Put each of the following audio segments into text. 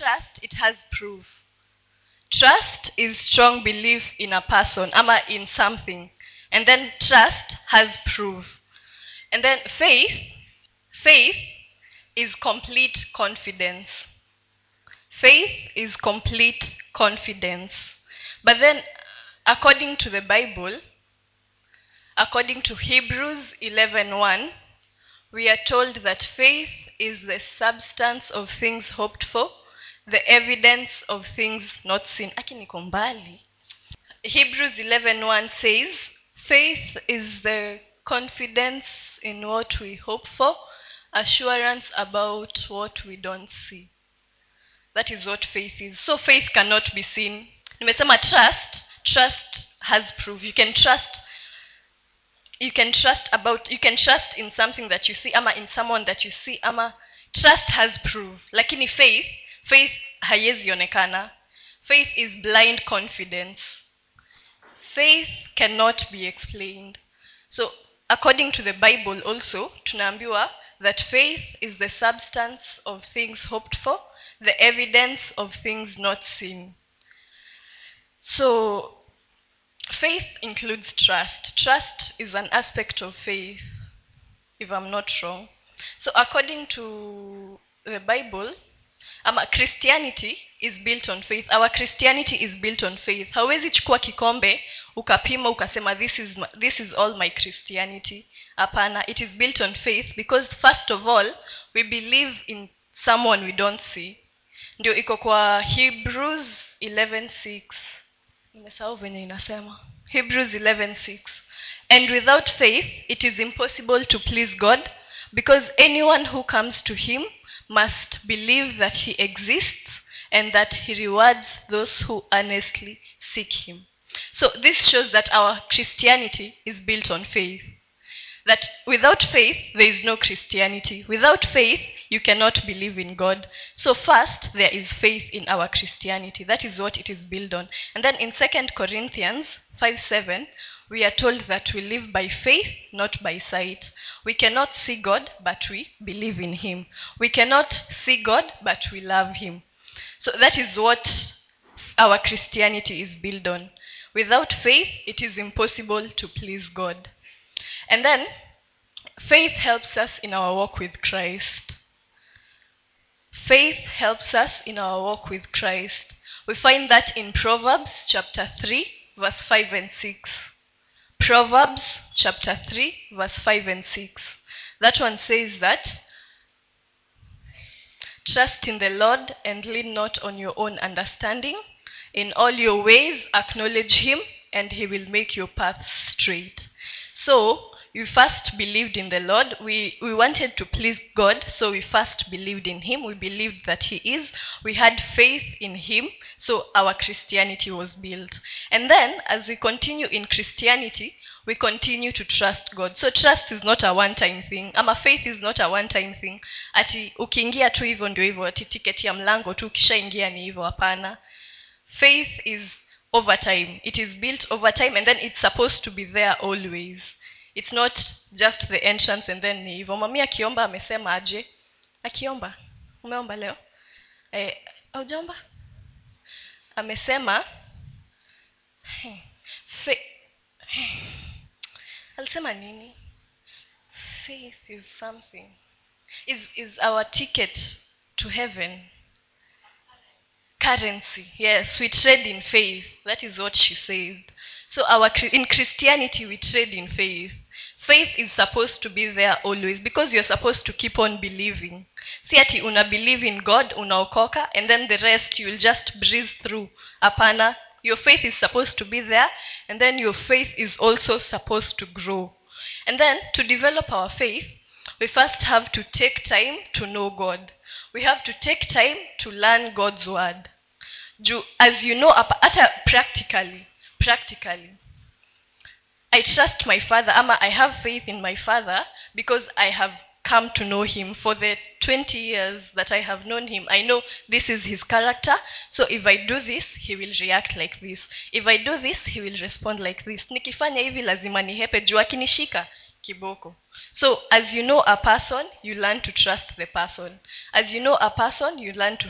trust it has proof. Trust is strong belief in a person ama in something. And then trust has proof. And then faith faith is complete confidence. Faith is complete confidence. But then according to the bible according to hebrews 11.1 we are told that faith is the substance of things hoped for the evidence of things not seen. Mbali. Hebrews 11.1 says faith is the confidence in what we hope for assurance about what we don't see. That is what faith is. So faith cannot be seen. Nimesema trust. Trust has proof. You can trust you can trust about you can trust in something that you see ama in someone that you see ama. Trust has proof. Lakini faith faith haiwezi onekana faith is blind confidence. Faith cannot be explained. So according to the bible also tunaambiwa that faith is the substance of things hoped for the evidence of things not seen. So faith includes trust. Trust is an aspect of faith if i'm not wrong. So according to the bible ama christianity is built on faith. Our christianity is built on faith. Hauwezi chukua kikombe ukapima ukasema this is, this is all my christianity. Hapana it is built on faith because first of all we believe in someone we don't see. Ndio iko kwa hebrews 11:6 nimesahau venye inasema. Hebrews 11:6 and without faith it is impossible to please god because anyone who comes to him must believe that he exists and that he rewards those who earnestly seek him. So this shows that our christianity is built on faith. That without faith there is no christianity. Without faith you cannot believe in god. So first there is faith in our christianity. That is what it is built on. And then in 2 corinthians 5 7 we are told that we live by faith not by sight. We cannot see god but we believe in him. We cannot see god but we love him. So that is what our christianity is built on. Without faith it is impossible to please god. And then faith helps us in our walk with christ. Faith helps us in our walk with christ. We find that in proverbs chapter 3 verse 5 and 6 proverbs chapter 3 verse 5 and 6 that one says that trust in the lord and lean not on your own understanding. In all your ways acknowledge him and he will make your path straight. So we first believed in the lord. We, we wanted to please god so we first believed in him. We believed that he is. We had faith in him so our christianity was built. And then as we continue in christianity we continue to trust god. So trust is not a one time thing. Ama faith is not a one time thing. Ati ukiingia tu hivyo ndio hivyo. Ati tiketi ya mlango tu ukishaingia ni hivyo. Hapana. Faith is over time it is built over time and then it's supposed to be there always it's not just the entrance and then ni hivyo. Mami akiomba amesema aje? Akiomba. Umeomba leo? Eh, aujaomba amesema fe, alisema nini? Faith is something. Is, is our ticket to heaven. Currency. Yes we trade in faith. That is what she said. So our in christianity we trade in faith faith is supposed to be there always because you're supposed to keep on believing. Si ati una believe in god unaokoka and then the rest you will just breeze through. Hapana your faith is supposed to be there and then your faith is also supposed to grow. And then to develop our faith we first have to take time to know god. We have to take time to learn god's word. As you know hata practically practically i trust my father ama i have faith in my father because i have come to know him. For the 20 years that i have known him i know this is his character. So if i do this he will react like this. If i do this he will respond like this. Nikifanya hivi lazima nihepe juu kiboko. So as you know a person you learn to trust the person. As you know a person you learn to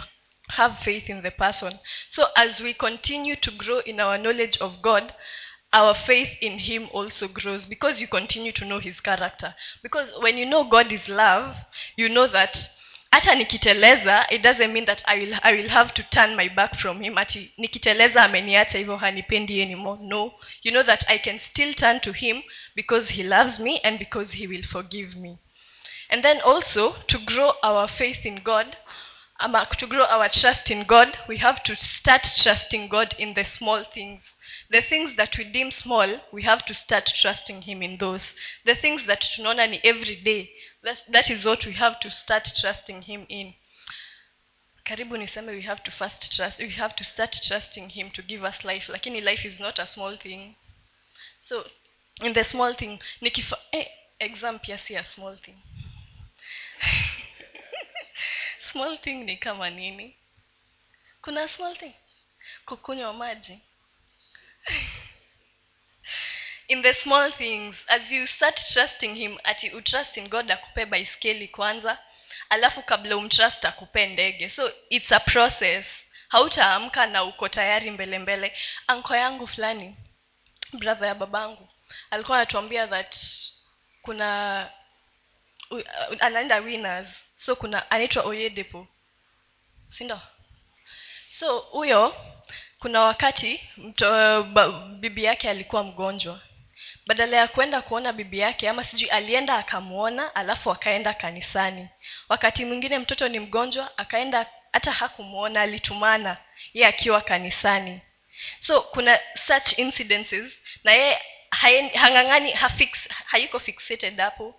have faith in the person. So as we continue to grow in our knowledge of god our faith in him also grows because you continue to know his character. Because when you know god is love you know that hata nikiteleza it doesn't mean that I will, i will have to turn my back from him. Ati nikiteleza ameniacha hivyo hanipendi anymore. No. You know that i can still turn to him because he loves me and because he will forgive me. And then also to grow our faith in god ama to grow our trust in god we have to start trusting god in the small things the things that we deem small we have to start trusting him in those. The things that tunaona ni every day that, is what we have to start trusting him in. Karibu niseme we have to first trust we have to start trusting him to give us life lakini life is not a small thing. So in the small thing nikifa eh, exam pia si a small thing. Small thing ni kama nini? Kuna small thing? Kukunywa maji in the small things as you start trusting him ati utrust in god akupee baiskeli kwanza alafu kabla umtrust akupee ndege. So it's a process. Hautaamka na uko tayari mbele mbele. Anko yangu fulani brother ya babangu alikuwa anatuambia that kuna uh, anaenda winners. So kuna anaitwa oyedepo. Sindo so huyo kuna wakati mto, ba, bibi yake alikuwa mgonjwa. Badala ya kwenda kuona bibi yake ama sijui alienda akamwona alafu akaenda kanisani. Wakati mwingine mtoto ni mgonjwa akaenda hata hakumwona alitumana ye akiwa kanisani. So kuna such incidences na yeye hang'ang'ani hafix, hayuko fixated hapo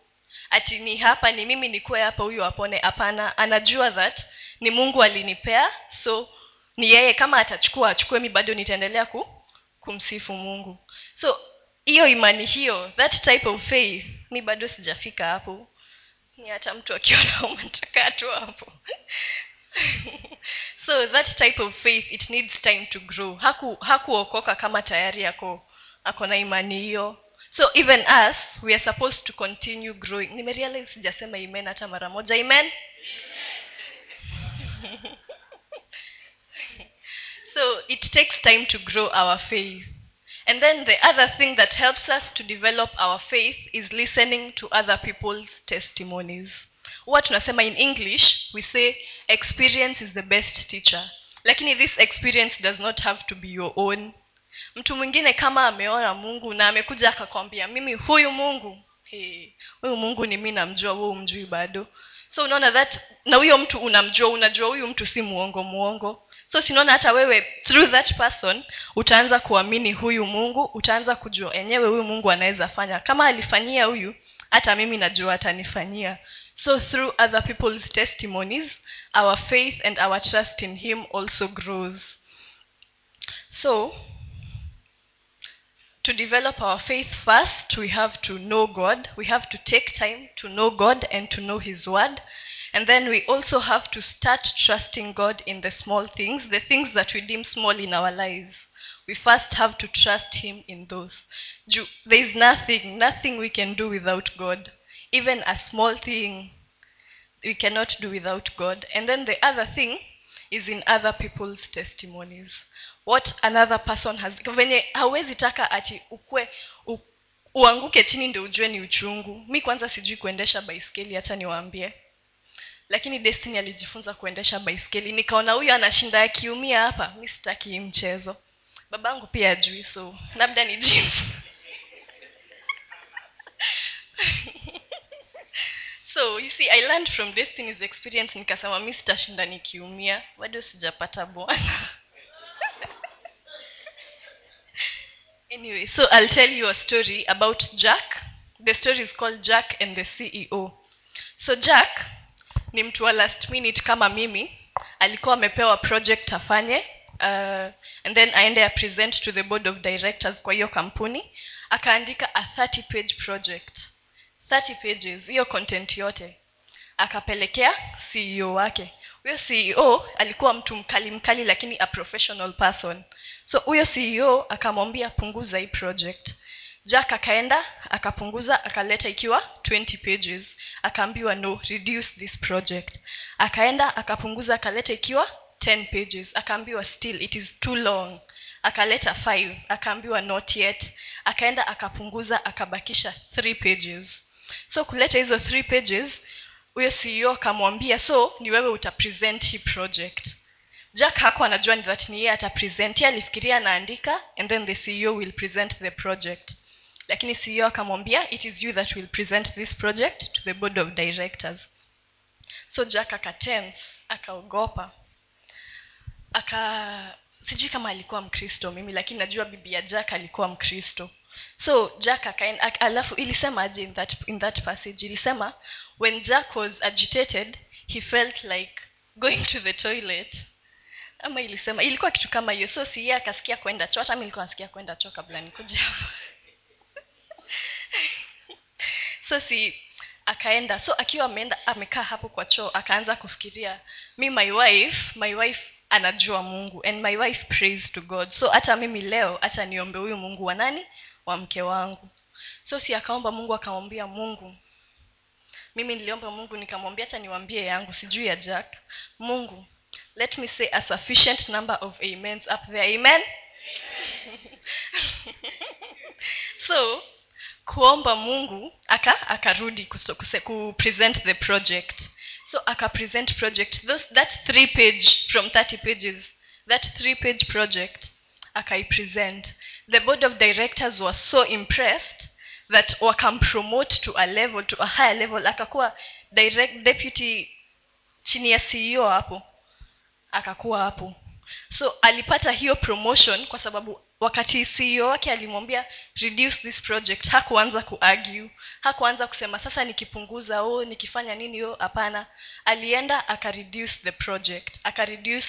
ati ni hapa ni mimi nikuwe hapa huyu apone. Hapana anajua that ni mungu alinipea so ni yeye. Kama atachukua achukue mi bado nitaendelea ku, kumsifu mungu. So hiyo imani hiyo that type of faith mi bado sijafika hapo. Ni hata mtu akiona umetaka tu hapo. So that type of faith it needs time to grow. Haku hakuokoka kama tayari ako ako na imani hiyo. So even us we are supposed to continue growing. Nimerealize sijasema imen hata mara moja. Amen so it takes time to grow our faith. And then the other thing that helps us to develop our faith is listening to other people's testimonies. Huwa tunasema in english we say experience is the best teacher. Lakini this experience does not have to be your own. Mtu mwingine kama ameona mungu na amekuja akakwambia mimi huyu mungu. Huyu mungu ni mi namjua wewe umjui bado. So unaona that na huyo mtu unamjua unajua huyu mtu si muongo muongo so sinaona hata wewe through that person utaanza kuamini huyu mungu utaanza kujua enyewe huyu mungu anaweza fanya. Kama alifanyia huyu hata mimi najua atanifanyia. So through other people's testimonies our faith and our trust in him also grows. So to develop our faith first we have to know god. We have to take time to know god and to know his word and then we also have to start trusting god in the small things the things that we deem small in our lives. We first have to trust him in those. There is nothing nothing we can do without god. Even a small thing we cannot do without god. And then the other thing is in other people's testimonies. What another person has venye hawezi taka ati ukwe uanguke chini ndio ujue ni uchungu. Mi kwanza sijui kuendesha baiskeli hata niwaambie lakini destiny alijifunza kuendesha baiskeli. Nikaona huyu anashinda akiumia hapa. Mi sitaki mchezo. Babangu pia ajui so labda ni jinsi. So you see i learned from destiny's experience. Nikasema mi sitashinda nikiumia. Bado sijapata bwana. Anyway so i'll tell you a story about jack. The story is called jack and the ceo so jack ni mtu wa last minute kama mimi alikuwa amepewa project afanye uh, and then aende apresent to the board of directors kwa hiyo kampuni. Akaandika a 30 page project. 30 pages hiyo content yote. Akapelekea ceo wake. Huyo ceo alikuwa mtu mkali mkali lakini a professional person. So huyo ceo akamwambia punguza hii project jack akaenda akapunguza akaleta ikiwa 20 pages. Akaambiwa no reduce this project. Akaenda akapunguza akaleta ikiwa 10 pages. Akaambiwa still it is too long. Akaleta 5 akaambiwa not yet. Akaenda akapunguza akabakisha 3 pages. So kuleta hizo 3 pages huyo ceo akamwambia so ni wewe utapresent hii project. Jack hako anajua ni that ni yeye atapresent. Alifikiria anaandika and then the ceo will present the project lakini ceo akamwambia it is you that will present this project to the board of directors. So jack akatense akaogopa aka sijui kama alikuwa mkristo mimi lakini najua bibi ya jack alikuwa mkristo. So jack alafu ilisema aje in that, in that passage ilisema when jack was agitated he felt like going to the toilet. Ama ilisema ilikuwa kitu kama hiyo. So si akasikia kwenda choo hata mi nilikuwa nasikia kwenda choo kabla nikuja so si akaenda so akiwa ameenda amekaa hapo kwa choo akaanza kufikiria mi my wife my wife anajua mungu and my wife prays to god. So hata mimi leo hata niombe huyu mungu wa nani? Wa mke wangu. So si akaomba mungu akamwambia mungu. Mimi niliomba mungu nikamwambia hata niwambie yangu sijui ya jack mungu let me say a sufficient number of amens up there. Amen. So kuomba mungu aka akarudi kupresent the project. So akapresent project. Those, that three page from 30 pages that three page project akaipresent the board of directors was so impressed that wakampromote to a level to a higher level. Akakuwa direct deputy chini ya ceo hapo akakuwa hapo so alipata hiyo promotion kwa sababu wakati ceo wake alimwambia reduce this project. Hakuanza kuargue hakuanza kusema sasa nikipunguza o nikifanya nini o hapana. Alienda akareduce the project akareduce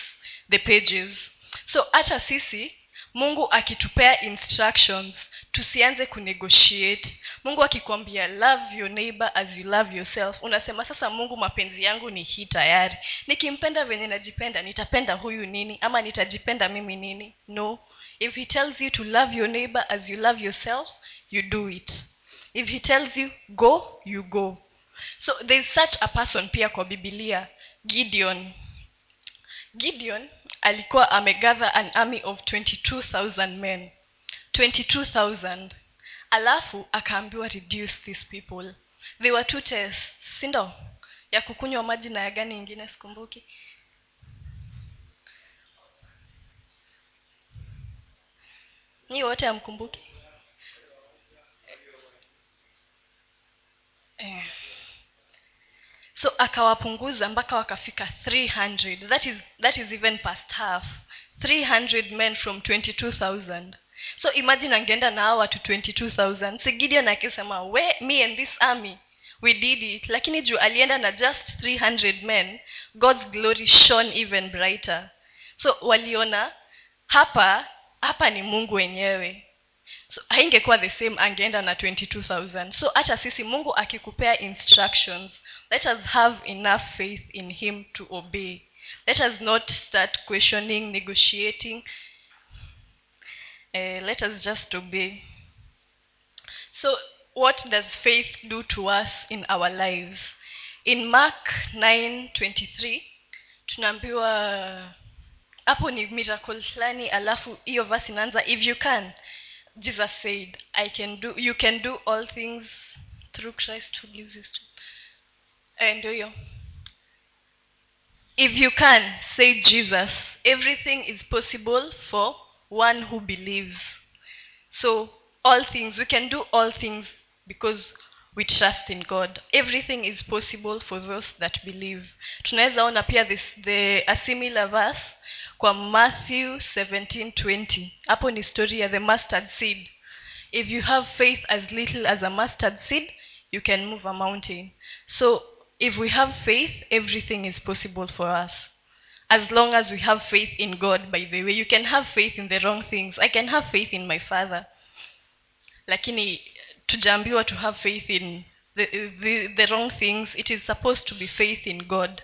the pages. So hata sisi mungu akitupea instructions tusianze kunegotiate. Mungu akikwambia love your neighbor as you love yourself. Unasema sasa mungu mapenzi yangu ni hii tayari. Nikimpenda venye najipenda nitapenda huyu nini? Ama nitajipenda mimi nini? No. If he tells you to love your neighbor as you love yourself you do it. If he tells you go you go. So there is such a person pia kwa bibilia gideon. Gideon alikuwa amegather an army of 22000 men. 22000 alafu akaambiwa reduce these people. They were two tests sindo ya kukunywa maji na ya gani ingine sikumbuki. Nyi wote amkumbuki eh. So akawapunguza mpaka wakafika 300 that is, that is even past half. 300 men from 22000 so imagine angeenda na hao watu 22000 si akisema we me and this army we did it. Lakini juu alienda na just 300 men god's glory shone even brighter. So waliona hapa hapa ni mungu wenyewe. So haingekuwa the same angeenda na 22000 so hata sisi mungu akikupea instructions let us have enough faith in him to obey. Let us not start questioning negotiating. Uh, let us just obey. So what does faith do to us in our lives? In mark 923 tunaambiwa hapo ni miracle fulani alafu hiyo verse inaanza if you can jesus said i can do you can do all things through christ who gives you strength Eh, ndio hiyo. If you can say jesus. Everything is possible for one who believes. So all things we can do all things because we trust in god. Everything is possible for those that believe. Tunaweza ona pia this, the, a similar verse kwa matthew 1720 hapo ni story ya the mustard seed. If you have faith as little as a mustard seed you can move a mountain. So if we have faith everything is possible for us. As long as we have faith in god by the way. You can have faith in the wrong things. I can have faith in my father. Lakini tujaambiwa to have faith in the, the, the wrong things it is supposed to be faith in god.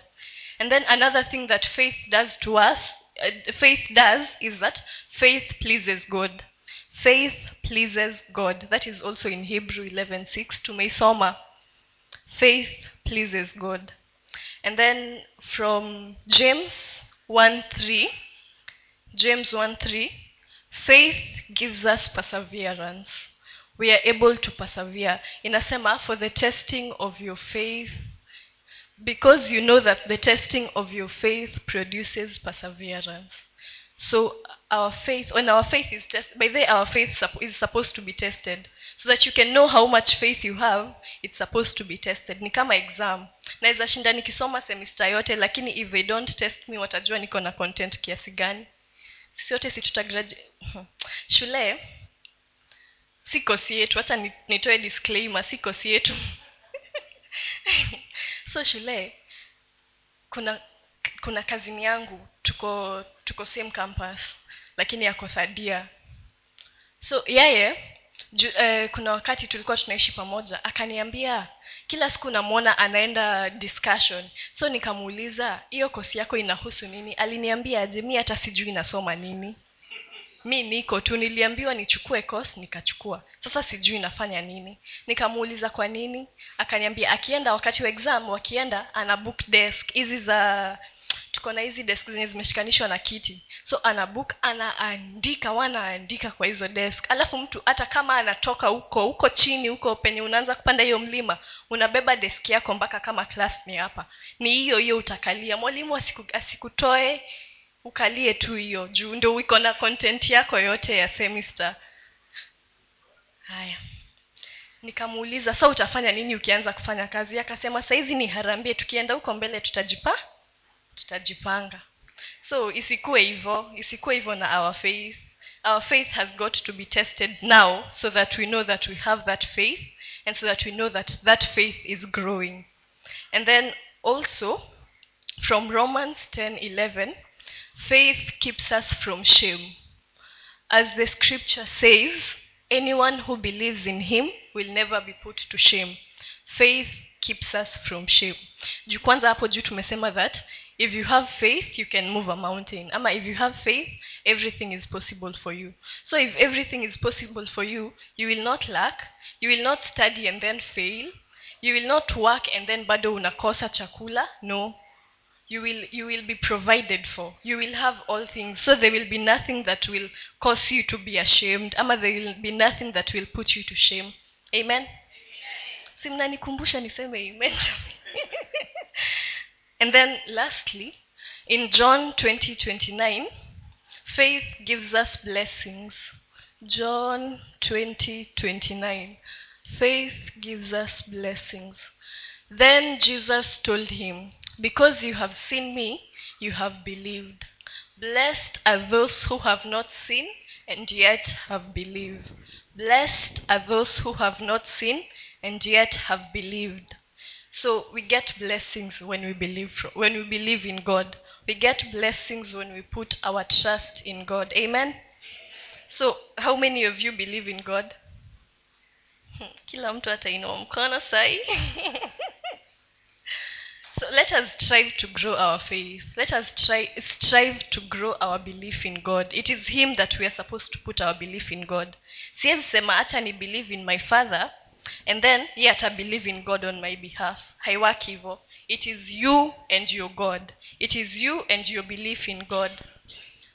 And then another thing that faith does to us uh, faith does is that faith pleases god. Faith pleases god. That is also in hebrew 11:6 tumeisoma. Faith pleases god. And then from james 1 3 james 1 3 faith gives us perseverance. We are able to persevere. In a inasema for the testing of your faith because you know that the testing of your faith produces perseverance so our faith when our faith is test by the our faith is supposed to be tested. So that you can know how much faith you have it's supposed to be tested. Ni kama exam. Naweza shinda nikisoma semester yote lakini if they don't test me watajua niko na content kiasi gani. Sisi yote si tutagraduate shule si kosi yetu hata ni- nitoe disclaimer si kosi yetu. So shule kuna kuna kazini yangu tuko tuko same campus lakini yako thadia so yeye ju, eh, kuna wakati tulikuwa tunaishi pamoja akaniambia kila siku namwona anaenda discussion. So nikamuuliza hiyo kosi yako inahusu nini? Aliniambia je mi hata sijui nasoma nini. Mi niko tu niliambiwa nichukue course nikachukua. Sasa sijui nafanya nini. Nikamuuliza kwa nini? Akaniambia akienda wakati wa exam wakienda ana book desk hizi za tuko na hizi desk zenye zimeshikanishwa na kiti. So ana book anaandika wanaandika kwa hizo desk. Alafu mtu hata kama anatoka huko huko chini huko penye unaanza kupanda hiyo mlima unabeba desk yako mpaka kama class ni hapa. Ni hiyo hiyo utakalia. Mwalimu asiku, asikutoe ukalie tu hiyo juu. Ndo iko na content yako yote ya semester. Haya. Nikamuuliza sa utafanya nini ukianza kufanya kazi? Akasema saizi ni harambie tukienda huko mbele tutajipa tutajipanga. So isikuwe hivyo isikuwe hivyo na our faith. Our faith has got to be tested now so that we know that we have that faith and so that we know that that faith is growing. And then also from romans 10:11 faith keeps us from shame. As the scripture says anyone who believes in him will never be put to shame. Faith keeps us from shame. Juu kwanza hapo juu tumesema that if you have faith you can move a mountain. Ama if you have faith everything is possible for you. So if everything is possible for you you will not lack you will not study and then fail you will not work and then bado unakosa chakula no. You will you will be provided for. You will have all things. So there will be nothing that will cause you to be ashamed. Ama there will be nothing that will put you to shame. Amen? Si mnanikumbusha niseme amen and then lastly in john 20 29 faith gives us blessings. John 20 29 faith gives us blessings. Then jesus told him because you have seen me you have believed. Blessed are those who have not seen and yet have believed. Blessed are those who have not seen and yet have believed so we get blessings when we believe when we believe in god. We get blessings when we put our trust in god. Amen? So how many of you believe in god? Hmm, so let us strive to grow our faith. Let us try strive to grow our belief in god. It is him that we are supposed to put our belief in god. Siwezi sema hacha ni believe in my father and then ye ata believe in god on my behalf. Haiwaki hivo it is you and your god. It is you and your belief in god.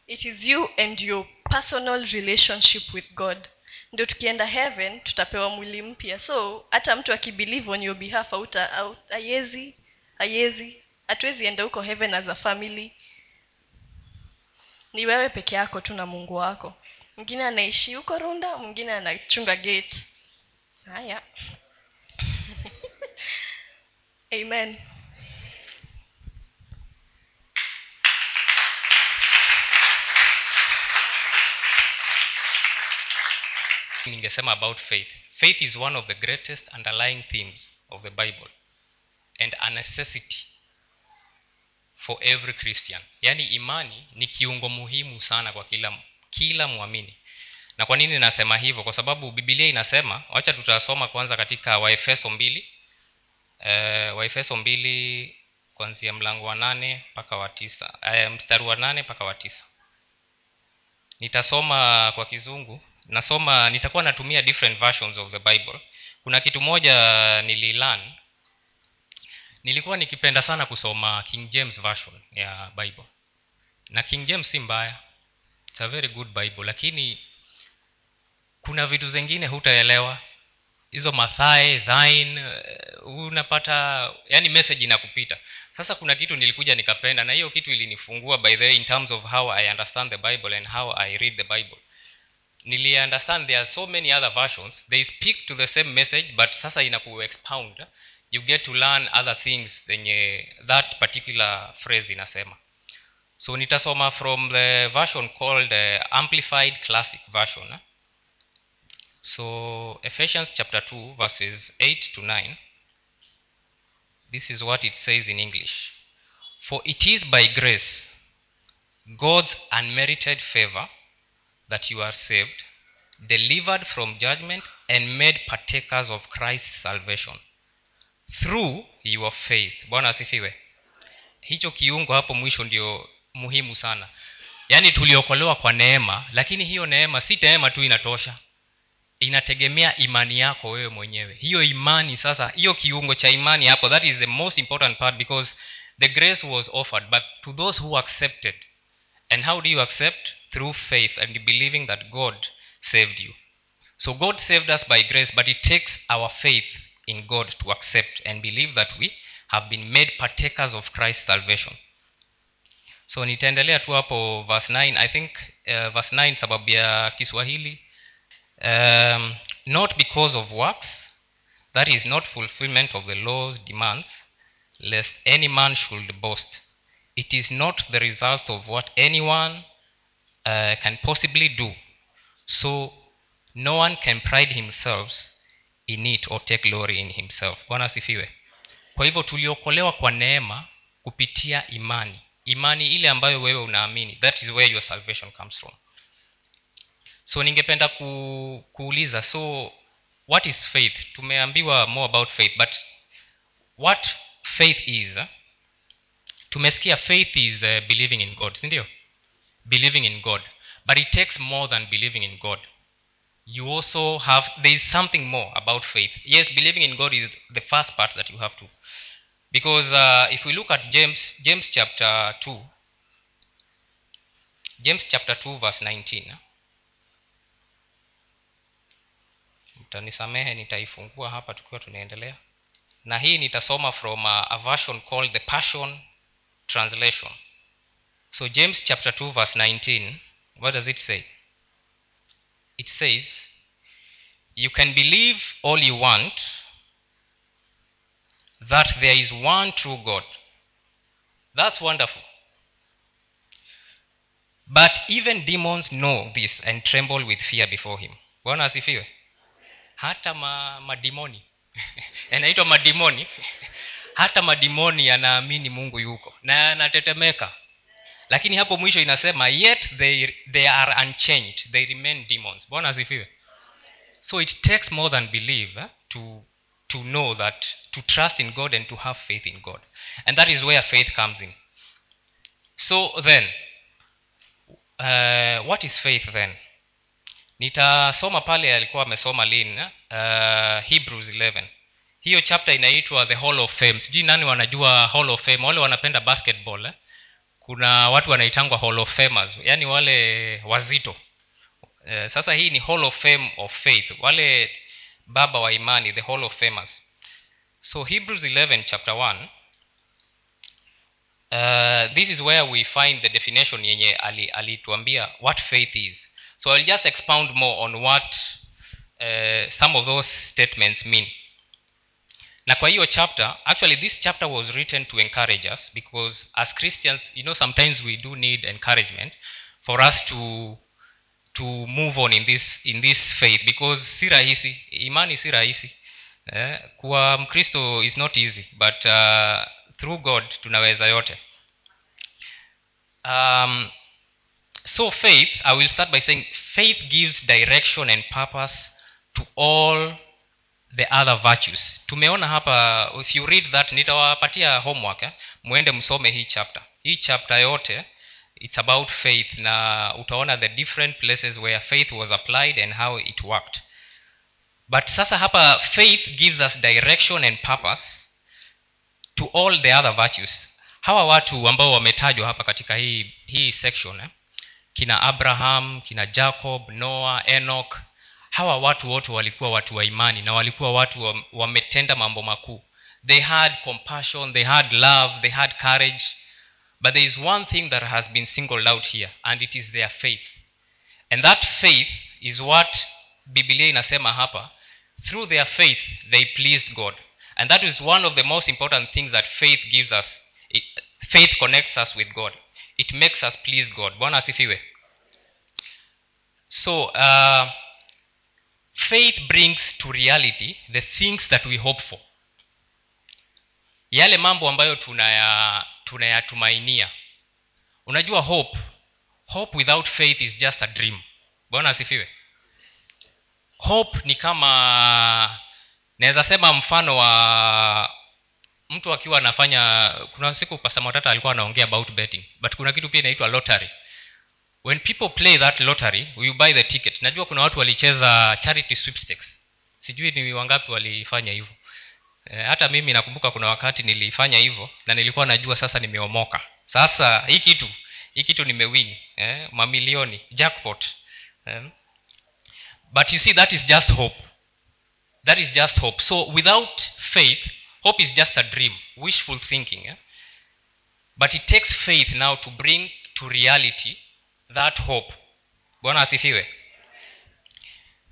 It is you and your personal relationship with god. Ndio tukienda heaven tutapewa mwili mpya. So hata mtu akibelieve on your behalf auta au- haiwezi haiwezi. Hatuwezi enda huko heaven as a family. Ni wewe peke yako tu na mungu wako. Mwingine anaishi huko runda mwingine anachunga gate haya amen. Ningesema about faith. Faith is one of the greatest underlying themes of the bible and a necessity for every christian. Yaani imani ni kiungo muhimu sana kwa kila kila mwamini na kwa nini nasema hivyo? Kwa sababu bibilia inasema wacha tutasoma kwanza katika waefeso mbili e, waefeso mbili kuanzia mlango wa nane mpaka wa tisa e, mstari wa nane mpaka wa tisa. Nitasoma kwa kizungu nasoma nitakuwa natumia different versions of the bible. Kuna kitu moja nililan nilikuwa nikipenda sana kusoma king james version ya bible. Na king james si mbaya It's a very good bible lakini kuna vitu zingine hutaelewa. Hizo mathae thine eh, unapata yani message inakupita. Sasa kuna kitu nilikuja nikapenda na hiyo kitu ilinifungua by the way in terms of how i understand the bible and how i read the bible. Nili understand there are so many other versions. They speak to the same message but sasa inaku expound you get to learn other things zenye that particular phrase inasema. So nitasoma from the version called uh, amplified classic version eh? So ephesians chapter 2 verses 8 to 9 this is what it says in english. For it is by grace god's unmerited favor that you are saved delivered from judgment and made partakers of christ's salvation through your faith. Bwana asifiwe. Hicho kiungo hapo mwisho ndio muhimu sana. Yaani tuliokolewa kwa neema lakini hiyo neema si neema tu inatosha inategemea imani yako wewe mwenyewe. Hiyo imani sasa hiyo kiungo cha imani hapo that is the most important part because the grace was offered but to those who accepted. And how do you accept? Through faith and believing that god saved you. So god saved us by grace but it takes our faith in god to accept and believe that we have been made partakers of christ's salvation. So nitaendelea tu hapo verse 9 i think uh, verse 9 sababu ya kiswahili um, not because of works that is not fulfillment of the law's demands lest any man should boast. It is not the result of what anyone uh, can possibly do. So no one can pride himself in it or take glory in himself. Bwana asifiwe. Kwa hivyo tuliokolewa kwa neema kupitia imani imani ile ambayo wewe unaamini that is where your salvation comes from so ningependa ku, kuuliza so what is faith? Tumeambiwa more about faith but what faith is eh? tumesikia faith is uh, believing in god sindio believing in god but it takes more than believing in god. You also have there is something more about faith. Yes believing in god is the first part that you have to because uh, if we look at james james chapter 2 james chapter 2 verse 19 mtanisamehe nitaifungua hapa tukiwa tunaendelea. Na hii nitasoma from a, a version called the passion translation. So james chapter 2 verse 19 what does it say? It says you can believe all you want that there is one true god. That's wonderful. But even demons know this and tremble with fear before him. Bwana asifiwe hata ma, madimoni. Yanaitwa madimoni. Hata madimoni yanaamini mungu yuko na yanatetemeka lakini hapo mwisho inasema yet they, they are unchanged. They remain demons. Bwana asifiwe. So it takes more than believe eh, to to know that to trust in god and to have faith in god. And that is where faith comes in. So then uh, what is faith then nitasoma pale alikuwa amesoma lin uh, hebrews 11 hiyo chapter inaitwa the hall of fame. Sijui nani wanajua hall of fame. Wale wanapenda basketball eh? kuna watu wanaitangwa hall of famers yaani wale wazito. Eh, sasa hii ni hall of fame of faith. Wale baba wa imani the hall of famers. So hebrews 11 chapter 1 uh, this is where we find the definition yenye alituambia ali what faith is so i'll just expound more on what uh, some of those statements mean. Na kwa hiyo chapter actually this chapter was written to encourage us because as christians you know sometimes we do need encouragement for us to to move on in this in this faith because si rahisi imani si rahisi. Eh, kuwa mkristo is not easy but uh, through god tunaweza yote. Um, so faith i will start by saying faith gives direction and purpose to all the other virtues tumeona hapa if you read that nitawapatia homework eh? mwende msome hii chapter hii chapter yote it's about faith na utaona the different places where faith was applied and how it worked but sasa hapa faith gives us direction and purpose to all the other virtues hawa watu ambao wametajwa hapa katika hii hii section eh? Kina abraham kina jacob noah enoch. Hawa watu wote walikuwa watu wa imani na walikuwa watu wametenda mambo makuu. They had compassion they had love they had courage. But there is one thing that has been singled out here and it is their faith. And that faith is what biblia inasema hapa. Through their faith they pleased god. And that is one of the most important things that faith gives us. It, faith connects us with god it makes us please god. Bwana asifiwe. So uh, faith brings to reality the things that we hope for. Yale mambo ambayo tunaya tunayatumainia. Unajua hope hope without faith is just a dream. Bwana asifiwe. Hope ni kama naweza sema mfano wa mtu akiwa anafanya kuna siku pasamotata alikuwa anaongea about betting but kuna kitu pia inaitwa lottery. When people play that lottery you buy the ticket. Najua kuna watu walicheza charity sweepstakes. Sijui ni wangapi walifanya hivyo. E, hata mimi nakumbuka kuna wakati nilifanya hivyo na nilikuwa najua sasa nimeomoka. Sasa hii kitu hii kitu nimewin eh, mamilioni jackpot. Eh. but you see that is just hope. That is just hope. So without faith hope is just a dream wishful thinking eh? but it takes faith now to bring to reality that hope bwana asifiwe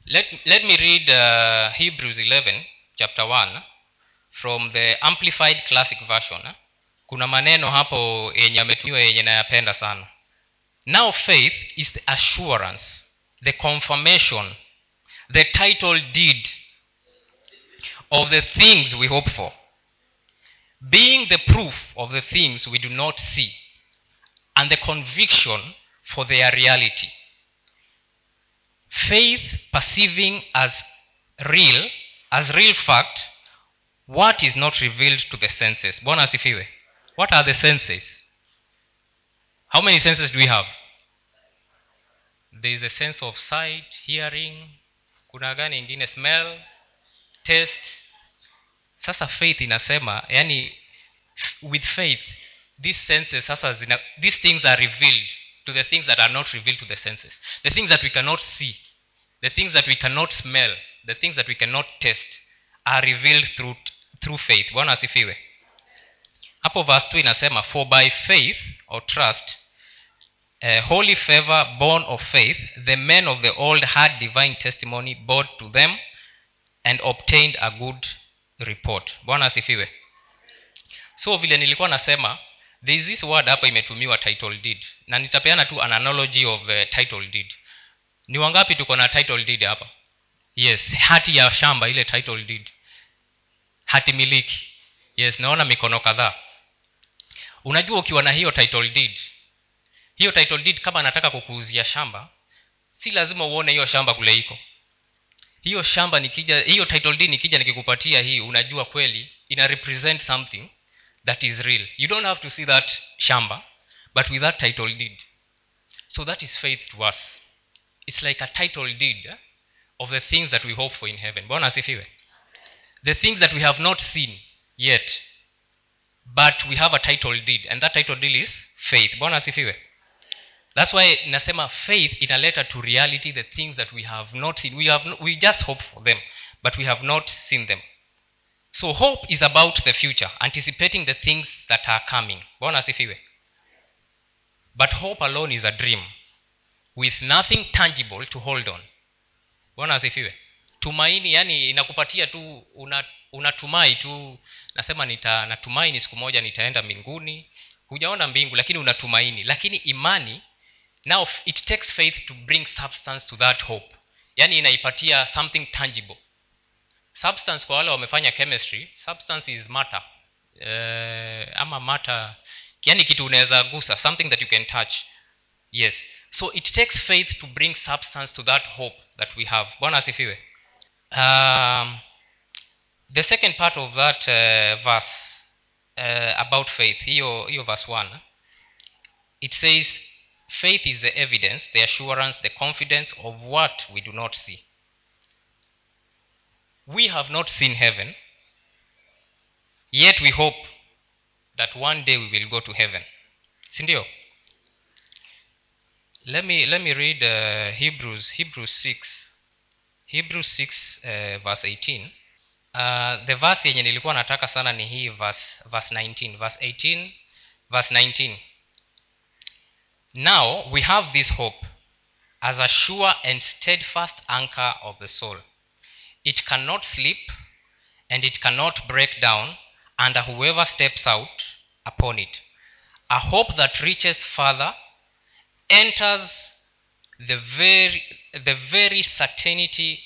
let, let me read uh, hebrews 11 chapter 1 from the amplified classic version eh? kuna maneno hapo yenye ametumiwa yenye nayapenda sana now faith is the assurance the confirmation the title deed of the things we hope for being the proof of the things we do not see and the conviction for their reality. Faith perceiving as real as real fact what is not revealed to the senses? Bwana what are the senses? How many senses do we have? There is a sense of sight hearing. Kuna gani ingine? Smell taste sasa faith inasema yani with faith these senses sasa zina, these things are revealed to the things that are not revealed to the senses. The things that we cannot see the things that we cannot smell the things that we cannot test are revealed through, through faith. Bwana asifiwe. Hapo verse 2 inasema for by faith or trust uh, holy favor born of faith the men of the old had divine testimony brought to them and obtained a good report. Bwana asifiwe. So vile nilikuwa nasema there is this word hapa imetumiwa title deed. Na nitapeana tu an analogy of uh, title deed. Ni wangapi tuko na title deed hapa? Yes hati ya shamba ile title deed. Hati miliki. Yes naona mikono kadhaa. Unajua ukiwa na hiyo title deed hiyo title deed kama anataka kukuuzia shamba si lazima uone hiyo shamba kule iko hiyo shamba nikija hiyo title deed nikija nikikupatia hii unajua kweli ina represent something that is real. You don't have to see that shamba but with that title deed. So that is faith to us. It's like a title deed eh, of the things that we hope for in heaven. Bwana asifiwe. The things that we have not seen yet but we have a title deed and that title deed is faith. Bwana asifiwe that's why nasema faith inaleta to reality the things that we have not seen. We, have we just hope for them but we have not seen them. So hope is about the future anticipating the things that are coming. Bwana asifiwe. But hope alone is a dream with nothing tangible to hold on. Bwana asifiwe. Tumaini yani inakupatia tu una, tu nasema nita natumaini siku moja nitaenda mbinguni. Hujaona mbingu lakini unatumaini. Lakini imani now it takes faith to bring substance to that hope. Yaani inaipatia something tangible. Substance kwa wale wamefanya chemistry substance is matter. Uh, ama matter yani kitu unaweza gusa something that you can touch. Yes. So it takes faith to bring substance to that hope that we have. Bwana asifiwe. Um, the second part of that uh, verse uh, about faith hiyo verse 1 it says faith is the evidence the assurance the confidence of what we do not see. We have not seen heaven yet we hope that one day we will go to heaven. Sindio? Let me let me read uh, hebrews hebrews 6 hebrews 6 uh, verse 18 uh, the verse yenye nilikuwa nataka sana ni hii verse, verse 19 verse 18 verse 19 now we have this hope as a sure and steadfast anchor of the soul. It cannot slip and it cannot break down under whoever steps out upon it. A hope that reaches further enters the very, the very certainty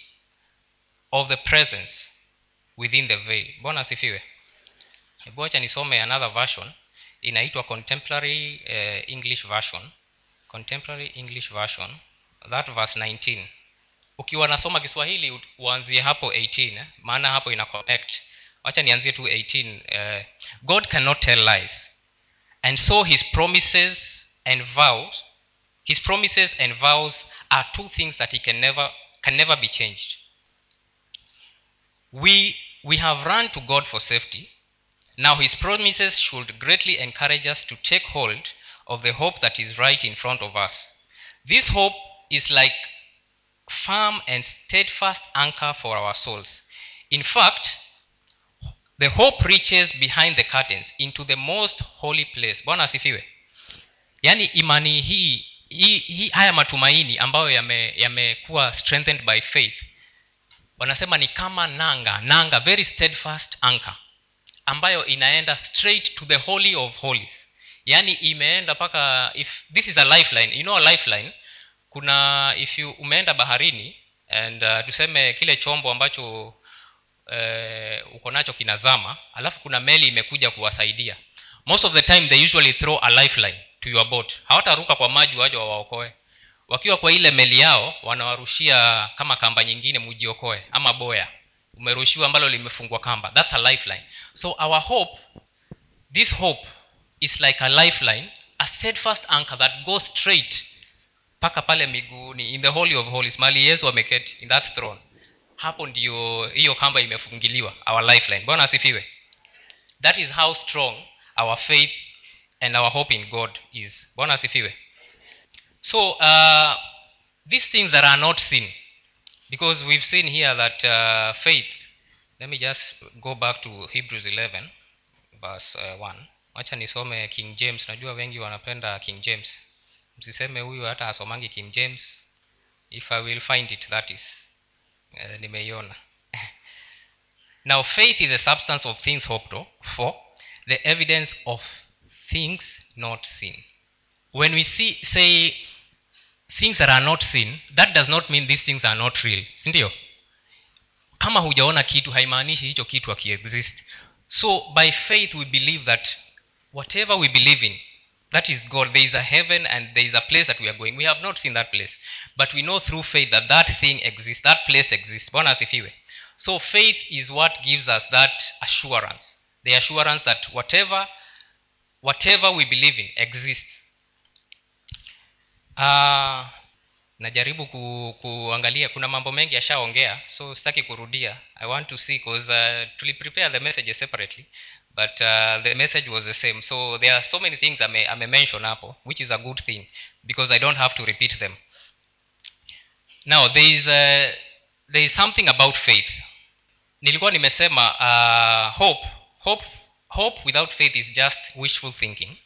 of the presence within the veil. Bwana asifiwe? Hebu acha nisome another version. Inaitwa contemporary uh, english version contemporary english version that verse 19 ukiwa nasoma kiswahili uanzie hapo 18 eh? maana hapo ina connect. Wacha nianzie tu 18 uh, god cannot tell lies. And so his promises and vows his promises and vows are two things that he can never can never be changed. We we have run to god for safety. Now his promises should greatly encourage us to take hold of the hope that is right in front of us. This hope is like firm and steadfast anchor for our souls. In fact the hope reaches behind the curtains into the most holy place. Bwana asifiwe. Yaani imani hii, hii, haya matumaini ambayo yame- yamekuwa strengthened by faith wanasema ni kama nanga nanga very steadfast anchor ambayo inaenda straight to the holy of holies yaani imeenda mpaka if this is a lifeline you know a lifeline? Kuna if you umeenda baharini and uh, tuseme kile chombo ambacho uh, uko nacho kinazama alafu kuna meli imekuja kuwasaidia. Most of the time they usually throw a lifeline to your boat. Hawataruka kwa maji waje wawaokoe. Wakiwa kwa ile meli yao wanawarushia kama kamba nyingine mujiokoe ama boya. Umerushiwa ambalo limefungwa kamba. That's a lifeline. So our hope this hope is like a lifeline a steadfast anchor that goes straight mpaka pale miguuni in the holy of holies mali yesu ameketi in that throne. Hapo ndio hiyo kamba imefungiliwa our lifeline. Bwana asifiwe. That is how strong our faith and our hope in god is. Bwana asifiwe. So uh, these things that are not seen because we've seen here that uh, faith let me just go back to hebrews 11 verse uh, 1 wacha nisome king james. Najua wengi wanapenda king james. Msiseme huyu hata asomangi king james. If i will find it that is. Uh, nimeiona. Now faith is the substance of things hoped for the evidence of things not seen. When we see say things that are not seen that does not mean these things are not real. Sindio kama hujaona kitu haimaanishi hicho kitu akiexist so by faith we believe that whatever we believe in that is god there is a heaven and there is a place that we are going. We have not seen that place. But we know through faith that that thing exists that place exists. So faith is what gives us that assurance. The assurance that whatever whatever we believe in exists. Uh, najaribu ku, kuangalia kuna mambo mengi yashaongea so sitaki kurudia. I want to see cause uh, tuliprepare the message separately but uh, the message was the same. So there are so many things ame, ame hapo which is a good thing because i don't have to repeat them. Now there is, uh, there is something about faith. Nilikuwa nimesema uh, hope hope hope without faith is just wishful thinking.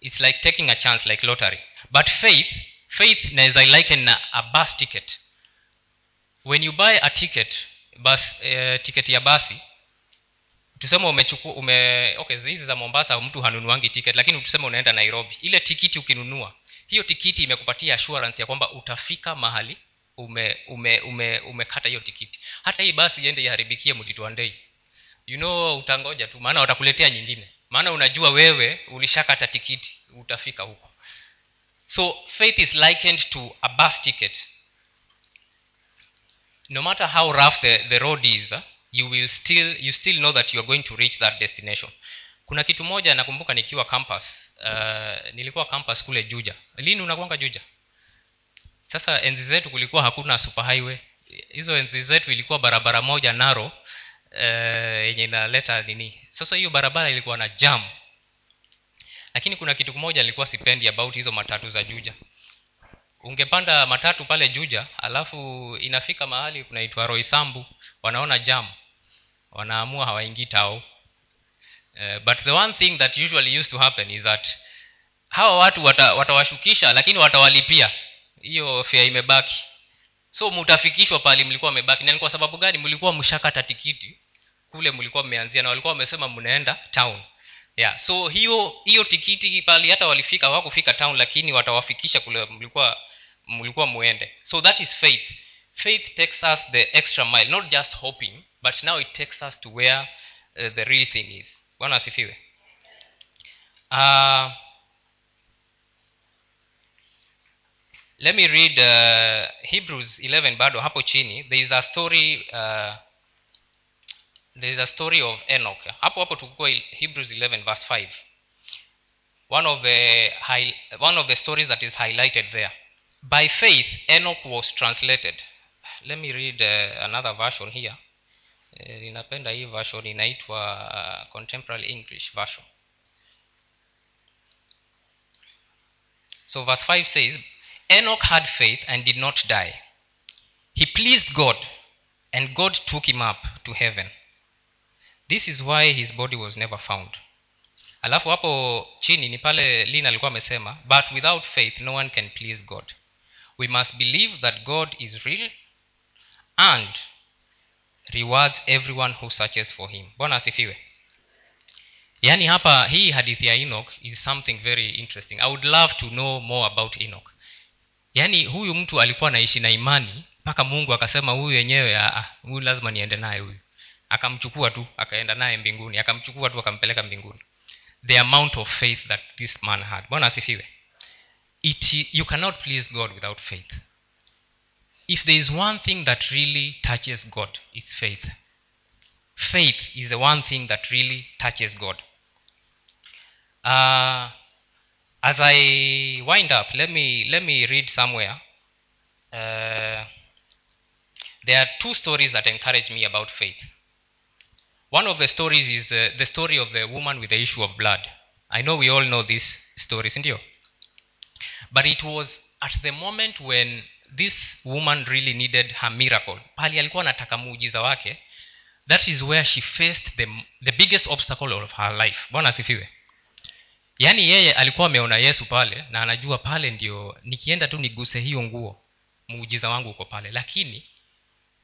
It's like taking a chance like lottery. But faith faith naweza liken na a bus ticket. When you buy a ticket bus eh, ticket ya basi tuseme umechukua ume okay hizi za mombasa mtu hanunuangi ticket lakini tuseme unaenda nairobi ile tikiti ukinunua hiyo tikiti imekupatia assurance ya kwamba utafika mahali ume ume ume umekata hiyo tikiti. Hata hii basi iende iharibikie mtitwandei you know utangoja tu maana watakuletea nyingine. Maana unajua wewe ulishakata tikiti utafika huko so faith is likened to a bus ticket. No matter how rough the, the road is uh, you will still you still know that you are going to reach that destination. Kuna kitu moja nakumbuka nikiwa campus uh, nilikuwa campus kule juja. Lini unakwanga juja? Sasa enzi zetu kulikuwa hakuna super highway. Hizo enzi zetu ilikuwa barabara moja naro yenye uh, inaleta nini? Sasa hiyo barabara ilikuwa na jam lakini kuna kitu kimoja nilikuwa sipendi about hizo matatu za juja. Ungepanda matatu pale juja alafu inafika mahali kunaitwa roisambu wanaona jam. Wanaamua hawaingii tao. Uh, but the one thing that usually used to happen is that hawa watu wata, watawashukisha lakini watawalipia. Hiyo fea imebaki. So mutafikishwa pali mlikuwa mmebaki. Na kwa sababu gani? Mlikuwa mshakata tikiti. Kule mlikuwa mmeanzia na walikuwa wamesema mnaenda town yeah so hiyo hiyo tikiti pali hata walifika hawakufika town lakini watawafikisha kule mlikuwa mlikuwa muende. So that is faith. Faith takes us the extra mile. Not just hoping but now it takes us to where uh, the real thing is. Bwana asifiwe. Uh, let me read uh, hebrews 11 bado hapo chini. There is a story uh, there is a story of enoch. Hapo hapo tukukua hebrews 11 verse 5 one of the high, one of the stories that is highlighted there. By faith enoch was translated. Let me read uh, another version here. Eh, ninapenda hii version inaitwa uh, contemporary english version. So verse 5 says enoch had faith and did not die. He pleased god and god took him up to heaven this is why his body was never found. Alafu hapo chini ni pale lin alikuwa amesema but without faith no one can please god. We must believe that god is real and rewards everyone who searches for him. Bwana asifiwe. Yaani hapa hii hadithi ya enoch is something very interesting. I would love to know more about enoch. Yaani huyu mtu alikuwa anaishi na imani mpaka mungu akasema huyu yenyewe ah, ah, huyu lazima niende naye huyu akamchukua tu akaenda naye mbinguni akamchukua tu akampeleka mbinguni. The amount of faith that this man had. Bwana asifiwe. It, you cannot please god without faith. If there is one thing that really touches god it's faith. Faith is the one thing that really touches god. Uh, as i wind up let me let me read somewhere. Uh, there are two stories that encourage me about faith one of the stories is the, the story of the woman with the issue of blood. I know we all know this story sindio but it was at the moment when this woman really needed her miracle. Pali alikuwa anataka muujiza wake that is where she faced the, the biggest obstacle of her life. Bwana asifiwe. Yaani yeye alikuwa ameona yesu pale na anajua pale ndio nikienda tu niguse hiyo nguo muujiza wangu uko pale. Lakini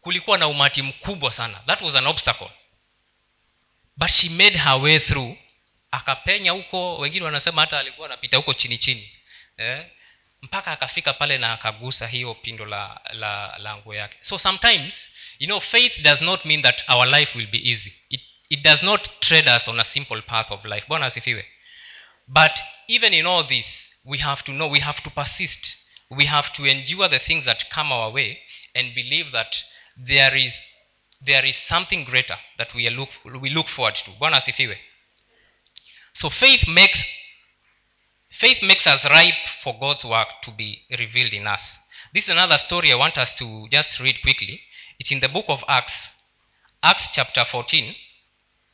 kulikuwa na umati mkubwa sana. That was an obstacle but she made her way through. Akapenya huko wengine wanasema hata alikuwa anapita huko chini chini. Eh? mpaka akafika pale na akagusa hiyo pindo la la, la nguo yake. So sometimes you know faith does not mean that our life will be easy. It, it does not trade us on a simple path of life. Bwana asifiwe. But even in all this we have to know we have to persist. We have to endure the things that come our way and believe that there is there is something greater that we look, we look forward to. Bwana asifiwe. So faith makes faith makes us ripe for god's work to be revealed in us. This is another story i want us to just read quickly. It's in the book of acts. Acts chapter 14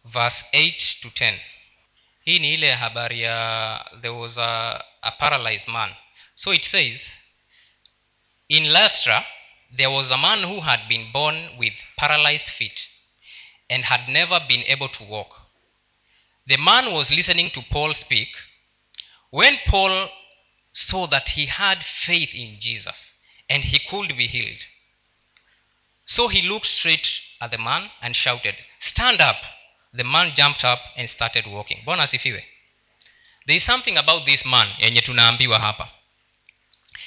verse 8 to 10 hii ni ile habari ya there was a, a paralyzed man. So it says in lastra there was a man who had been born with paralyzed feet and had never been able to walk. The man was listening to paul speak. When paul saw that he had faith in jesus and he could be healed so he looked straight at the man and shouted stand up. The man jumped up and started walking. Bwana there is something about this man yenye hapa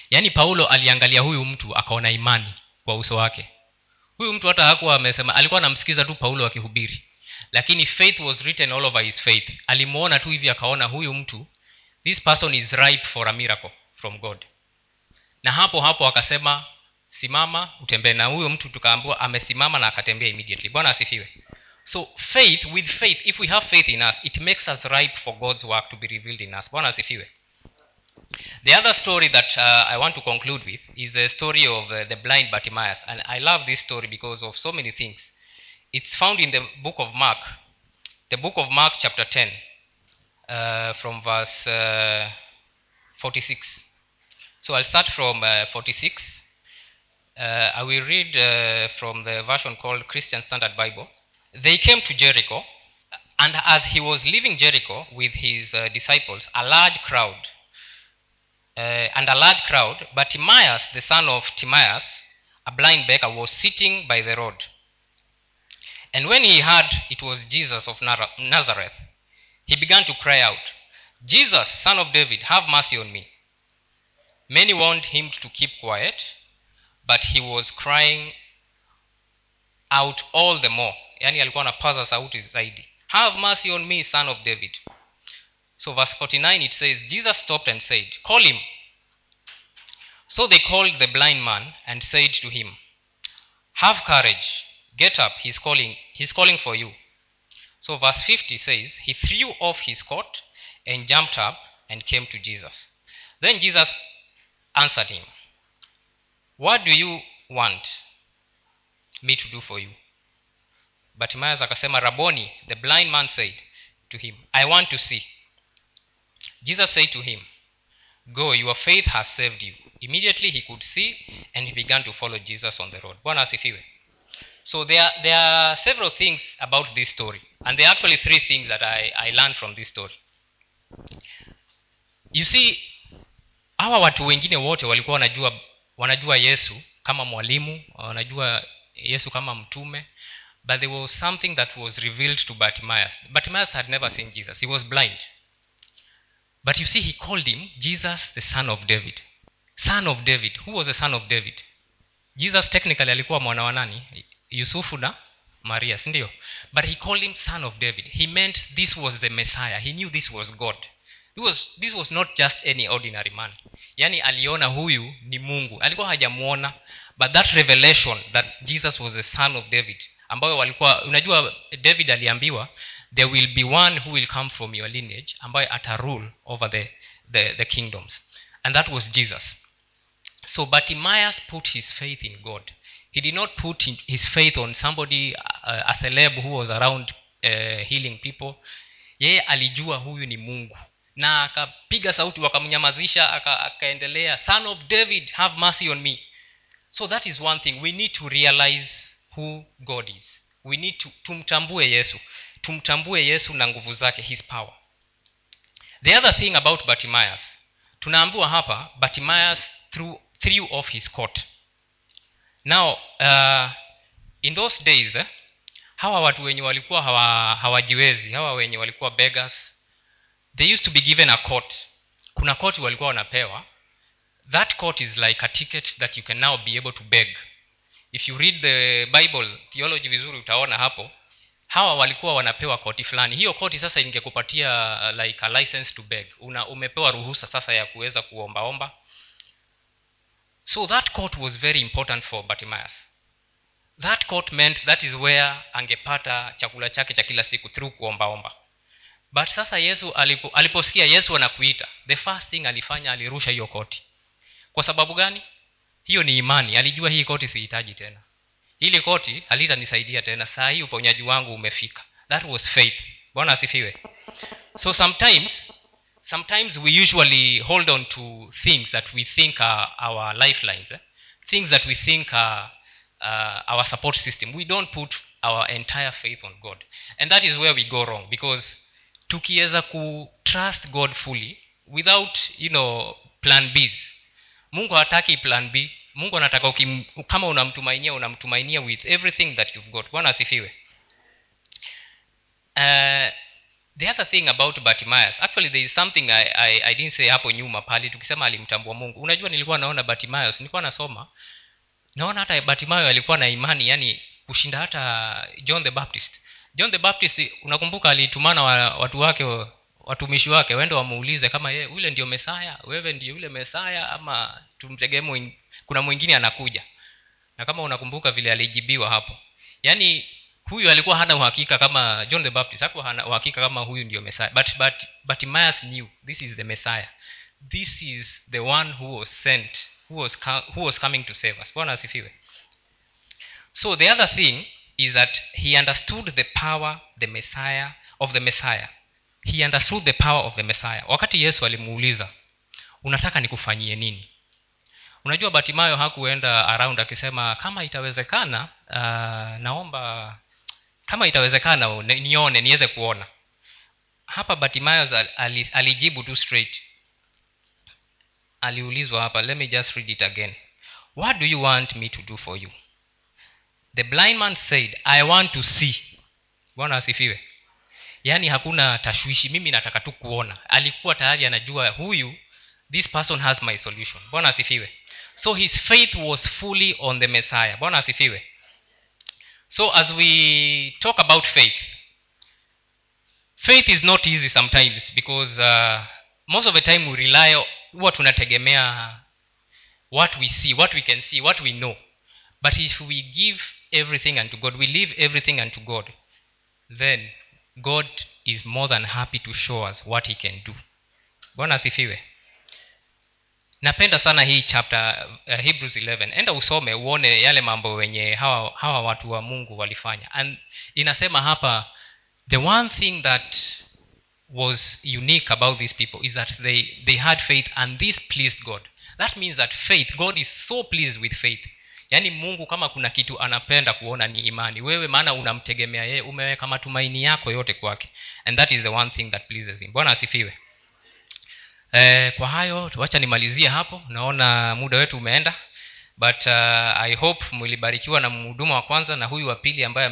yaani paulo aliangalia huyu mtu akaona imani kwa uso wake. Huyu mtu hata hakuwa amesema alikuwa anamsikiza tu paulo akihubiri. Lakini faith was written all over his faith. Alimwona tu hivi akaona huyu mtu this person is ripe for a miracle from god. Na hapo hapo akasema simama utembee. Na huyo mtu tukaambiwa amesimama na akatembea immediately. Bwana asifiwe. So faith with faith if we have faith in us it makes us ripe for god's work to be revealed in us. Bwana asifiwe the other story that uh, i want to conclude with is the story of uh, the blind bartimaeus. And i love this story because of so many things. It's found in the book of mark the book of mark chapter 10 uh, from verse uh, 46 so i'll start from uh, 46 uh, i will read from the version called christian standard bible. They came to jericho and as he was leaving jericho with his disciples a large crowd uh, and a large crowd but timaeus the son of timaeus a blind beggar was sitting by the road. And when he heard it was jesus of nazareth he began to cry out jesus son of david have mercy on me. Many warned him to keep quiet but he was crying out all the more. Yani alikuwa anapaza sauti zaidi. Have mercy on me son of david so verse 49 it says jesus stopped and said call him. So they called the blind man and said to him have courage. Get up. He's calling he's calling for you. So verse 50 says he threw off his coat and jumped up and came to jesus. Then jesus answered him what do you want me to do for you? But Timaeus akasema raboni the blind man said to him i want to see jesus said to him go your faith has saved you. Immediately he could see and he began to follow jesus on the road. Bwana so there are, there are several things about this story and there are actually three things that i, I learned from this story. You see hawa watu wengine wote walikuwa wanajua wanajua yesu kama mwalimu wanajua yesu kama mtume but there was something that was revealed to bartimaeus. Bartimaeus had never seen jesus. He was blind but you see he called him jesus the son of david. Son of david. Who was the son of david? Jesus technically alikuwa mwana wa nani? Yusufu na maria sindio but he called him son of david. He meant this was the messiah. He knew this was god. This was, this was not just any ordinary man. Yaani aliona huyu ni mungu. Alikuwa hajamuona but that revelation that jesus was the son of david ambayo walikuwa unajua david aliambiwa there will be one who will come from your lineage ambaye ata rule over the, the, the kingdoms. And that was jesus. So bartimaeus put his faith in god. He did not put his faith on somebody uh, a celeb who was around uh, healing people. Yeye alijua huyu ni mungu. Na akapiga sauti wakamnyamazisha aka- akaendelea son of david have mercy on me. So that is one thing. We need to realize who god is. We need to tumtambue yesu tumtambue yesu na nguvu zake his power. The other thing about bartimaeus tunaambiwa hapa bartimaeus threw, threw off his coat now uh, in those days eh, hawa watu wenye walikuwa hawa, hawajiwezi hawa wenye walikuwa beggars they used to be given a coat kuna koti walikuwa wanapewa. That court is like a ticket that you can now be able to beg. If you read the bible theology vizuri utaona hapo hawa walikuwa wanapewa koti fulani. Hiyo koti sasa ingekupatia uh, like a license to beg. Una, umepewa ruhusa sasa ya kuweza kuombaomba. So that court was very important for bartimaeus. That court meant that is where angepata chakula chake cha kila siku through kuombaomba. But sasa yesu alipo, aliposikia yesu anakuita the first thing alifanya alirusha hiyo koti. Kwa sababu gani? Hiyo ni imani. Alijua hii koti sihitaji tena hili koti halitanisaidia tena. Saa hii uponyaji wangu umefika. That was faith bwana asifiwe. So sometimes sometimes we usually hold on to things that we think are our lifelines eh? things that we think are uh, our support system. We don't put our entire faith on god. And that is where we go wrong because tukiweza kutrust god fully without you know plan bs mungu hataki plan b mungu anataka ukim, kama unamtumainia unamtumainia with everything that you've got. Bwana asifiwe. Uh, the other thing about bartimaeus actually there is something I, I, i didn't say hapo nyuma pali tukisema alimtambua mungu. Unajua nilikuwa naona bartimaeus nilikuwa nasoma naona hata bartimayo alikuwa na imani yani kushinda hata john the baptist. John the baptist unakumbuka alitumana wa, watu wake watumishi wake wende wamuulize kama ye ule ndio mesaya wewe ndio yule mesaya ama tumtegee kuna mwingine anakuja. Na kama unakumbuka vile alijibiwa hapo. Yaani huyu alikuwa hana uhakika kama john the baptist hakuwa hana uhakika kama huyu ndio messiah. But, but, but Myers knew this is the messiah. This is the one who was sent who was, who was coming to save us. Bwana asifiwe. So the other thing is that he understood the power the messiah of the messiah. He understood the power of the messiah. Wakati yesu alimuuliza unataka nikufanyie nini unajua batimayo hakuenda around akisema kama itawezekana uh, naomba kama itawezekana nione niweze kuona. Hapa batimayo alijibu tu straight. Aliulizwa hapa let me just read it again. What do you want me to do for you? The blind man said i want to see. Bwana asifiwe. Yaani hakuna tashwishi mimi nataka tu kuona. Alikuwa tayari anajua huyu this person has my solution. Bwana asifiwe so his faith was fully on the messiah. Bwana asifiwe. So as we talk about faith faith is not easy sometimes because uh, most of the time we rely huwa tunategemea what we see what we can see what we know. But if we give everything unto god we leave everything unto god then god is more than happy to show us what he can do. Bwana asifiwe napenda sana hii chapter uh, hebrews 11 enda usome uone yale mambo wenye hawa, hawa watu wa mungu walifanya. And inasema hapa the one thing that was unique about these people is that they, they had faith and this pleased god. That means that faith god is so pleased with faith. Yaani mungu kama kuna kitu anapenda kuona ni imani. Wewe maana unamtegemea yeye umeweka matumaini yako yote kwake. And that is the one thing that pleases him. Bwana asifiwe eh, kwa hayo wacha nimalizie hapo. Naona muda wetu umeenda. But uh, i hope mlibarikiwa na mhuduma wa kwanza na huyu wa pili ambaye